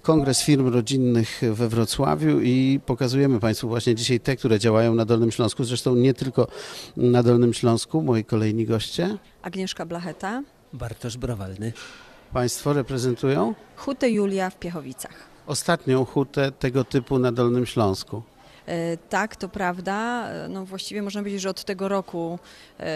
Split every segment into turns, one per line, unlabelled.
Kongres Firm Rodzinnych we Wrocławiu i pokazujemy Państwu właśnie dzisiaj te, które działają na Dolnym Śląsku. Zresztą nie tylko na Dolnym Śląsku, moi kolejni goście.
Agnieszka Blacheta,
Bartosz Browalny.
Państwo reprezentują
Hutę Julia w Piechowicach.
ostatnią hutę tego typu na Dolnym Śląsku.
E, Tak, to prawda. E, No właściwie można powiedzieć, że od tego roku e,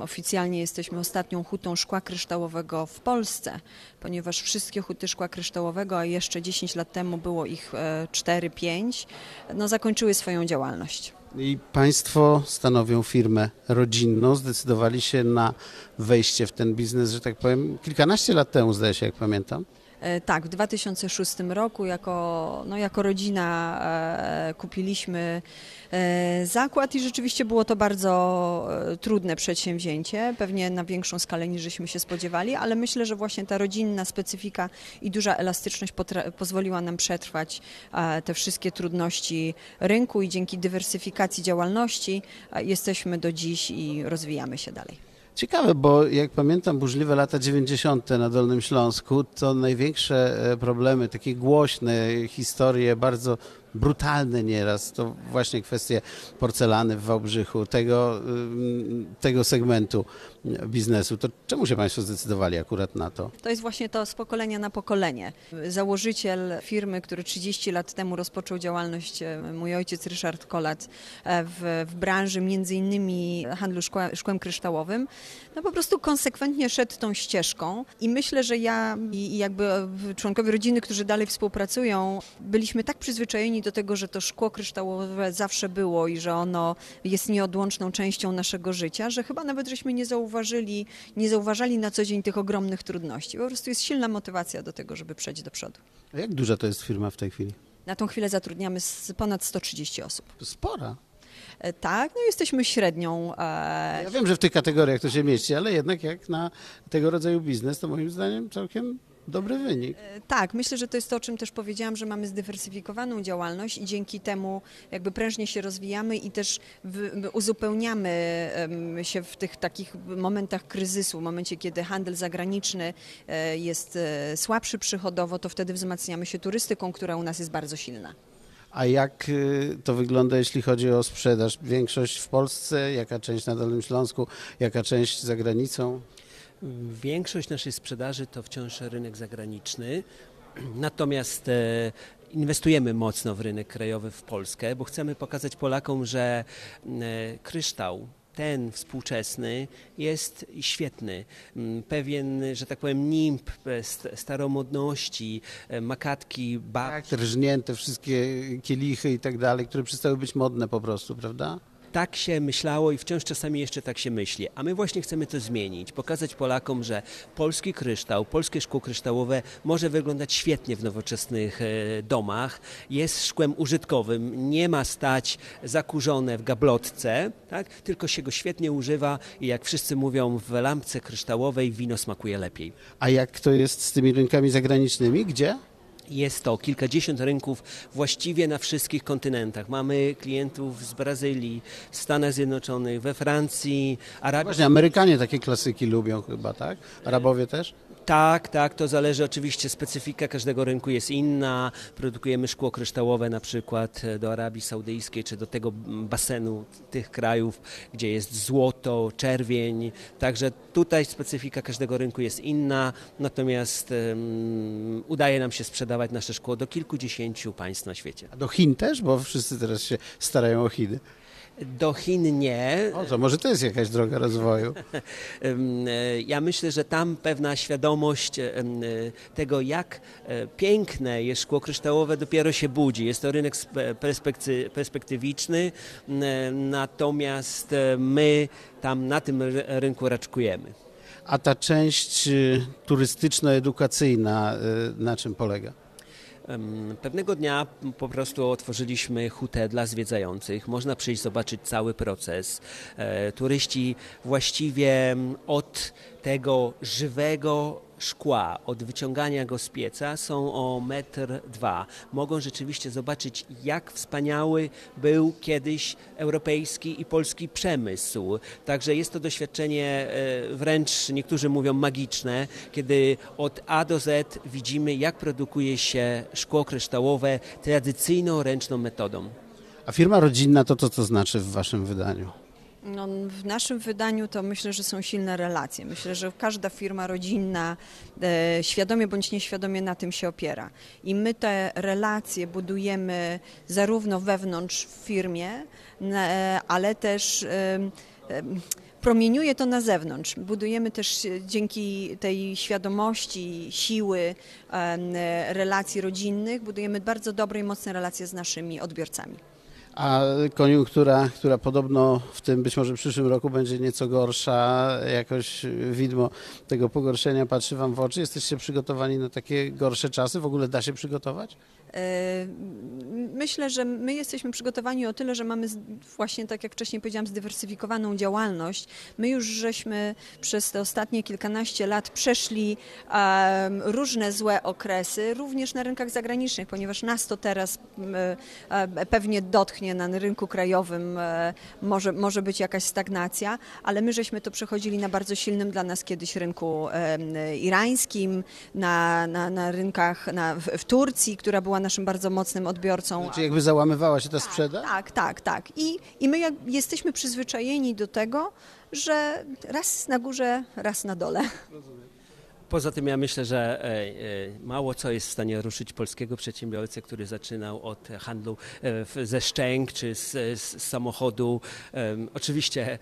oficjalnie jesteśmy ostatnią hutą szkła kryształowego w Polsce, ponieważ wszystkie huty szkła kryształowego, a jeszcze 10 lat temu było ich 4-5, no zakończyły swoją działalność.
I Państwo stanowią firmę rodzinną, zdecydowali się na wejście w ten biznes, że tak powiem, kilkanaście lat temu, zdaje się, jak pamiętam.
E, Tak, w 2006 roku jako, no, jako rodzina e, kupiliśmy e, zakład i rzeczywiście było to bardzo trudne przedsięwzięcie, pewnie na większą skalę niż żeśmy się spodziewali, ale myślę, że właśnie ta rodzinna specyfika i duża elastyczność pozwoliła nam przetrwać te wszystkie trudności rynku i dzięki dywersyfikacji działalności jesteśmy do dziś i rozwijamy się dalej.
Ciekawe, bo jak pamiętam burzliwe lata 90. na Dolnym Śląsku, to największe e, problemy, takie głośne historie, bardzo brutalne nieraz, to właśnie kwestie porcelany w Wałbrzychu, tego, ym, tego segmentu biznesu. To czemu się Państwo zdecydowali akurat na to?
To jest właśnie to z pokolenia na pokolenie. Założyciel firmy, który 30 lat temu rozpoczął działalność, e, mój ojciec Ryszard Kolat e, w, w branży między innymi handlu szkła, szkłem kryształowym, no po prostu konsekwentnie szedł tą ścieżką i myślę, że ja i i jakby członkowie rodziny, którzy dalej współpracują, byliśmy tak przyzwyczajeni do tego, że to szkło kryształowe zawsze było i że ono jest nieodłączną częścią naszego życia, że chyba nawet żeśmy nie zauważyli, nie zauważali na co dzień tych ogromnych trudności. Po prostu jest silna motywacja do tego, żeby przejść do przodu.
A jak duża to jest firma w tej chwili?
Na tą chwilę zatrudniamy ponad 130 osób.
Spora.
E, Tak, no jesteśmy średnią. e,
Ja wiem, że w tych kategoriach to się mieści, ale jednak jak na tego rodzaju biznes, to moim zdaniem całkiem dobry wynik.
e, Tak, myślę, że to jest to, o czym też powiedziałam, że mamy zdywersyfikowaną działalność i dzięki temu jakby prężnie się rozwijamy i też uzupełniamy się w tych takich momentach kryzysu, w momencie, kiedy handel zagraniczny e, jest e, słabszy przychodowo, to wtedy wzmacniamy się turystyką, która u nas jest bardzo silna.
A jak y, to wygląda, jeśli chodzi o sprzedaż? Większość w Polsce, jaka część na Dolnym Śląsku, jaka część za granicą?
Większość naszej sprzedaży to wciąż rynek zagraniczny, natomiast e, inwestujemy mocno w rynek krajowy w Polskę, bo chcemy pokazać Polakom, że e, kryształ ten współczesny jest świetny. Pewien, że tak powiem, nimb e, st- staromodności, makatki,
Tak,
babci.
te rżnięte wszystkie kielichy i tak dalej, które przestały być modne po prostu, prawda?
Tak się myślało i wciąż czasami jeszcze tak się myśli. A my właśnie chcemy to zmienić, pokazać Polakom, że polski kryształ, polskie szkło kryształowe może wyglądać świetnie w nowoczesnych e, domach. Jest szkłem użytkowym, nie ma stać zakurzone w gablotce, tak? tylko się go świetnie używa i jak wszyscy mówią, w lampce kryształowej wino smakuje lepiej.
A jak to jest z tymi rynkami zagranicznymi? Gdzie?
Jest to kilkadziesiąt rynków właściwie na wszystkich kontynentach. Mamy klientów z Brazylii, Stanach Zjednoczonych, we Francji, Arabii
Właśnie Amerykanie takie klasyki lubią chyba, tak? Arabowie też?
Tak, tak, to zależy oczywiście, specyfika każdego rynku jest inna. Produkujemy szkło kryształowe na przykład e, do Arabii Saudyjskiej czy do tego basenu tych krajów, gdzie jest złoto, czerwień. Także tutaj specyfika każdego rynku jest inna, natomiast em, udaje nam się sprzedawać nasze szkło do kilkudziesięciu państw na świecie.
A do Chin też? Bo wszyscy teraz się starają o Chiny.
Do Chin nie.
O, to może to jest jakaś droga rozwoju.
E, Ja myślę, że tam pewna świadomość em, e, tego, jak e, piękne jest szkło kryształowe, dopiero się budzi. Jest to rynek perspektywiczny, e, natomiast e, my tam na tym ry- rynku raczkujemy.
A ta część y, turystyczno-edukacyjna y, na czym polega?
Pewnego dnia po prostu otworzyliśmy hutę dla zwiedzających. Można przyjść zobaczyć cały proces. E, Turyści właściwie od tego żywego szkła, od wyciągania go z pieca są o metr dwa. Mogą rzeczywiście zobaczyć, jak wspaniały był kiedyś europejski i polski przemysł. Także jest to doświadczenie e, wręcz, niektórzy mówią magiczne, kiedy od A do Z widzimy, jak produkuje się szkło kryształowe tradycyjną, ręczną metodą.
A firma rodzinna to co to znaczy w waszym wydaniu?
No, w naszym wydaniu to myślę, że są silne relacje. Myślę, że każda firma rodzinna e, świadomie bądź nieświadomie na tym się opiera. I my te relacje budujemy zarówno wewnątrz w firmie, e, ale też e, e, promieniuje to na zewnątrz. Budujemy też e, dzięki tej świadomości, siły e, relacji rodzinnych, budujemy bardzo dobre i mocne relacje z naszymi odbiorcami.
A koniunktura, która podobno w tym być może przyszłym roku będzie nieco gorsza, jakoś widmo tego pogorszenia patrzy wam w oczy. Jesteście przygotowani na takie gorsze czasy? W ogóle da się przygotować?
E, Myślę, że my jesteśmy przygotowani o tyle, że mamy właśnie, tak jak wcześniej powiedziałam, zdywersyfikowaną działalność. My już żeśmy przez te ostatnie kilkanaście lat przeszli różne złe okresy, również na rynkach zagranicznych, ponieważ nas to teraz e, pewnie dotknie na rynku krajowym, e, może, może być jakaś stagnacja, ale my żeśmy to przechodzili na bardzo silnym dla nas kiedyś rynku irańskim, na, na, na rynkach na, w, w Turcji, która była naszym bardzo mocnym odbiorcą.
Czy jakby załamywała się ta sprzedaż?
Tak, tak, tak. I, i my jesteśmy przyzwyczajeni do tego, że raz na górze, raz na dole.
Poza tym ja myślę, że e, e, mało co jest w stanie ruszyć polskiego przedsiębiorcę, który zaczynał od handlu e, ze szczęk czy z, z samochodu. Oczywiście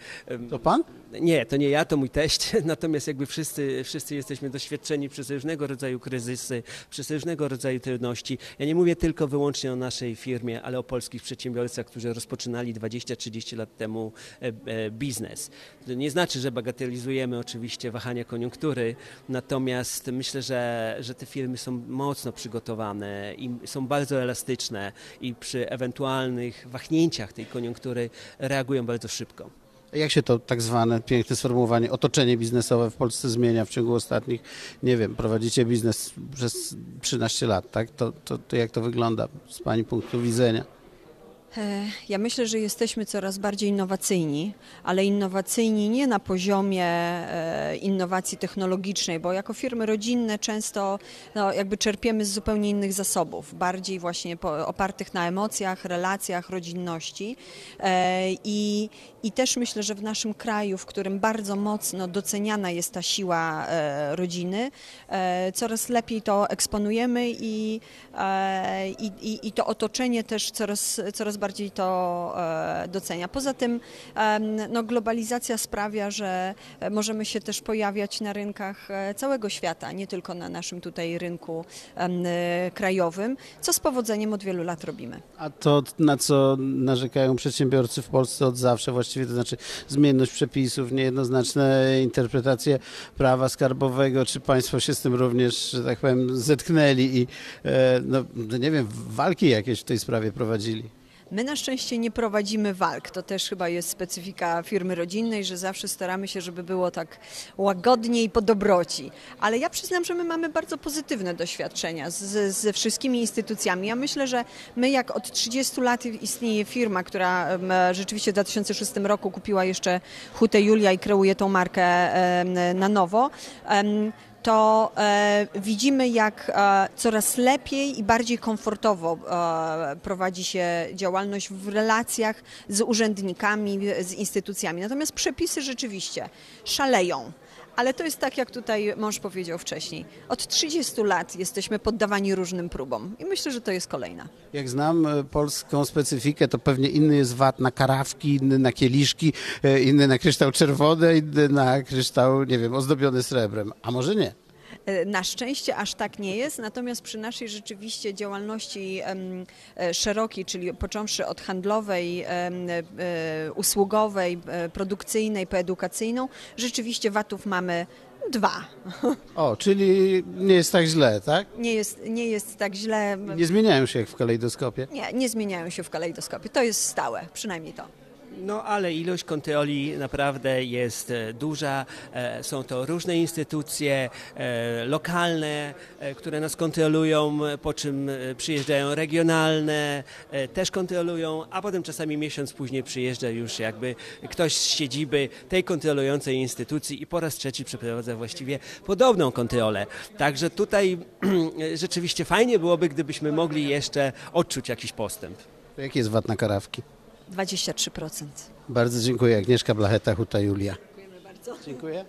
To pan?
nie, to nie ja, to mój teść, natomiast jakby wszyscy, wszyscy jesteśmy doświadczeni przez różnego rodzaju kryzysy, przez różnego rodzaju trudności. Ja nie mówię tylko wyłącznie o naszej firmie, ale o polskich przedsiębiorcach, którzy rozpoczynali 20-30 lat temu biznes. To nie znaczy, że bagatelizujemy oczywiście wahania koniunktury, natomiast myślę, że, że te firmy są mocno przygotowane i są bardzo elastyczne i przy ewentualnych wahnięciach tej koniunktury reagują bardzo szybko.
Jak się to tak zwane, piękne sformułowanie, otoczenie biznesowe w Polsce zmienia w ciągu ostatnich, nie wiem, prowadzicie biznes przez 13 lat, tak? To, to, to jak to wygląda z Pani punktu widzenia?
E, Ja myślę, że jesteśmy coraz bardziej innowacyjni, ale innowacyjni nie na poziomie e, innowacji technologicznej, bo jako firmy rodzinne często no, jakby czerpiemy z zupełnie innych zasobów, bardziej właśnie opartych na emocjach, relacjach, rodzinności. E, I, I też myślę, że w naszym kraju, w którym bardzo mocno doceniana jest ta siła rodziny, coraz lepiej to eksponujemy i, i, i to otoczenie też coraz, coraz bardziej to e, docenia. Poza tym no, globalizacja sprawia, że możemy się też pojawiać na rynkach e, całego świata, nie tylko na naszym tutaj rynku e, krajowym, co z powodzeniem od wielu lat robimy.
A to, na co narzekają przedsiębiorcy w Polsce od zawsze, właściwie to znaczy zmienność przepisów, niejednoznaczne interpretacje prawa skarbowego, czy Państwo się z tym również, że tak powiem, zetknęli i, no, no nie wiem, walki jakieś w tej sprawie prowadzili?
My na szczęście nie prowadzimy walk. To też chyba jest specyfika firmy rodzinnej, że zawsze staramy się, żeby było tak łagodnie i po dobroci. Ale ja przyznam, że my mamy bardzo pozytywne doświadczenia z, ze wszystkimi instytucjami. Ja myślę, że my jak od 30 lat istnieje firma, która rzeczywiście w 2006 roku kupiła jeszcze Hutę Julia i kreuje tą markę na nowo. To e, widzimy, jak e, coraz lepiej i bardziej komfortowo e, prowadzi się działalność w relacjach z urzędnikami, z instytucjami. Natomiast przepisy rzeczywiście szaleją. Ale to jest tak, jak tutaj mąż powiedział wcześniej. Od 30 lat jesteśmy poddawani różnym próbom i myślę, że to jest kolejna.
Jak znam e, polską specyfikę, to pewnie inny jest VAT na karawki, inny na kieliszki, e, inny na kryształ czerwony, inny na kryształ, nie wiem, ozdobiony srebrem. A może nie?
E, Na szczęście aż tak nie jest, natomiast przy naszej rzeczywiście działalności e, szerokiej, czyli począwszy od handlowej, e, usługowej, produkcyjnej, po edukacyjną, rzeczywiście VAT-ów mamy dwa.
O, czyli nie jest tak źle, tak?
Nie jest, nie jest tak źle.
Nie zmieniają się jak w kalejdoskopie.
Nie, nie zmieniają się w kalejdoskopie. To jest stałe, przynajmniej to.
No ale ilość kontroli naprawdę jest e, duża. E, Są to różne instytucje e, lokalne, które nas kontrolują, po czym przyjeżdżają regionalne, też kontrolują, a potem czasami miesiąc później przyjeżdża już jakby ktoś z siedziby tej kontrolującej instytucji i po raz trzeci przeprowadza właściwie podobną kontrolę. Także tutaj rzeczywiście fajnie byłoby, gdybyśmy mogli jeszcze odczuć jakiś postęp.
To Jaki jest VAT na karawki?
23%.
Bardzo dziękuję. Agnieszka Blacheta, Huta Julia. Dziękuję bardzo. Dziękuję.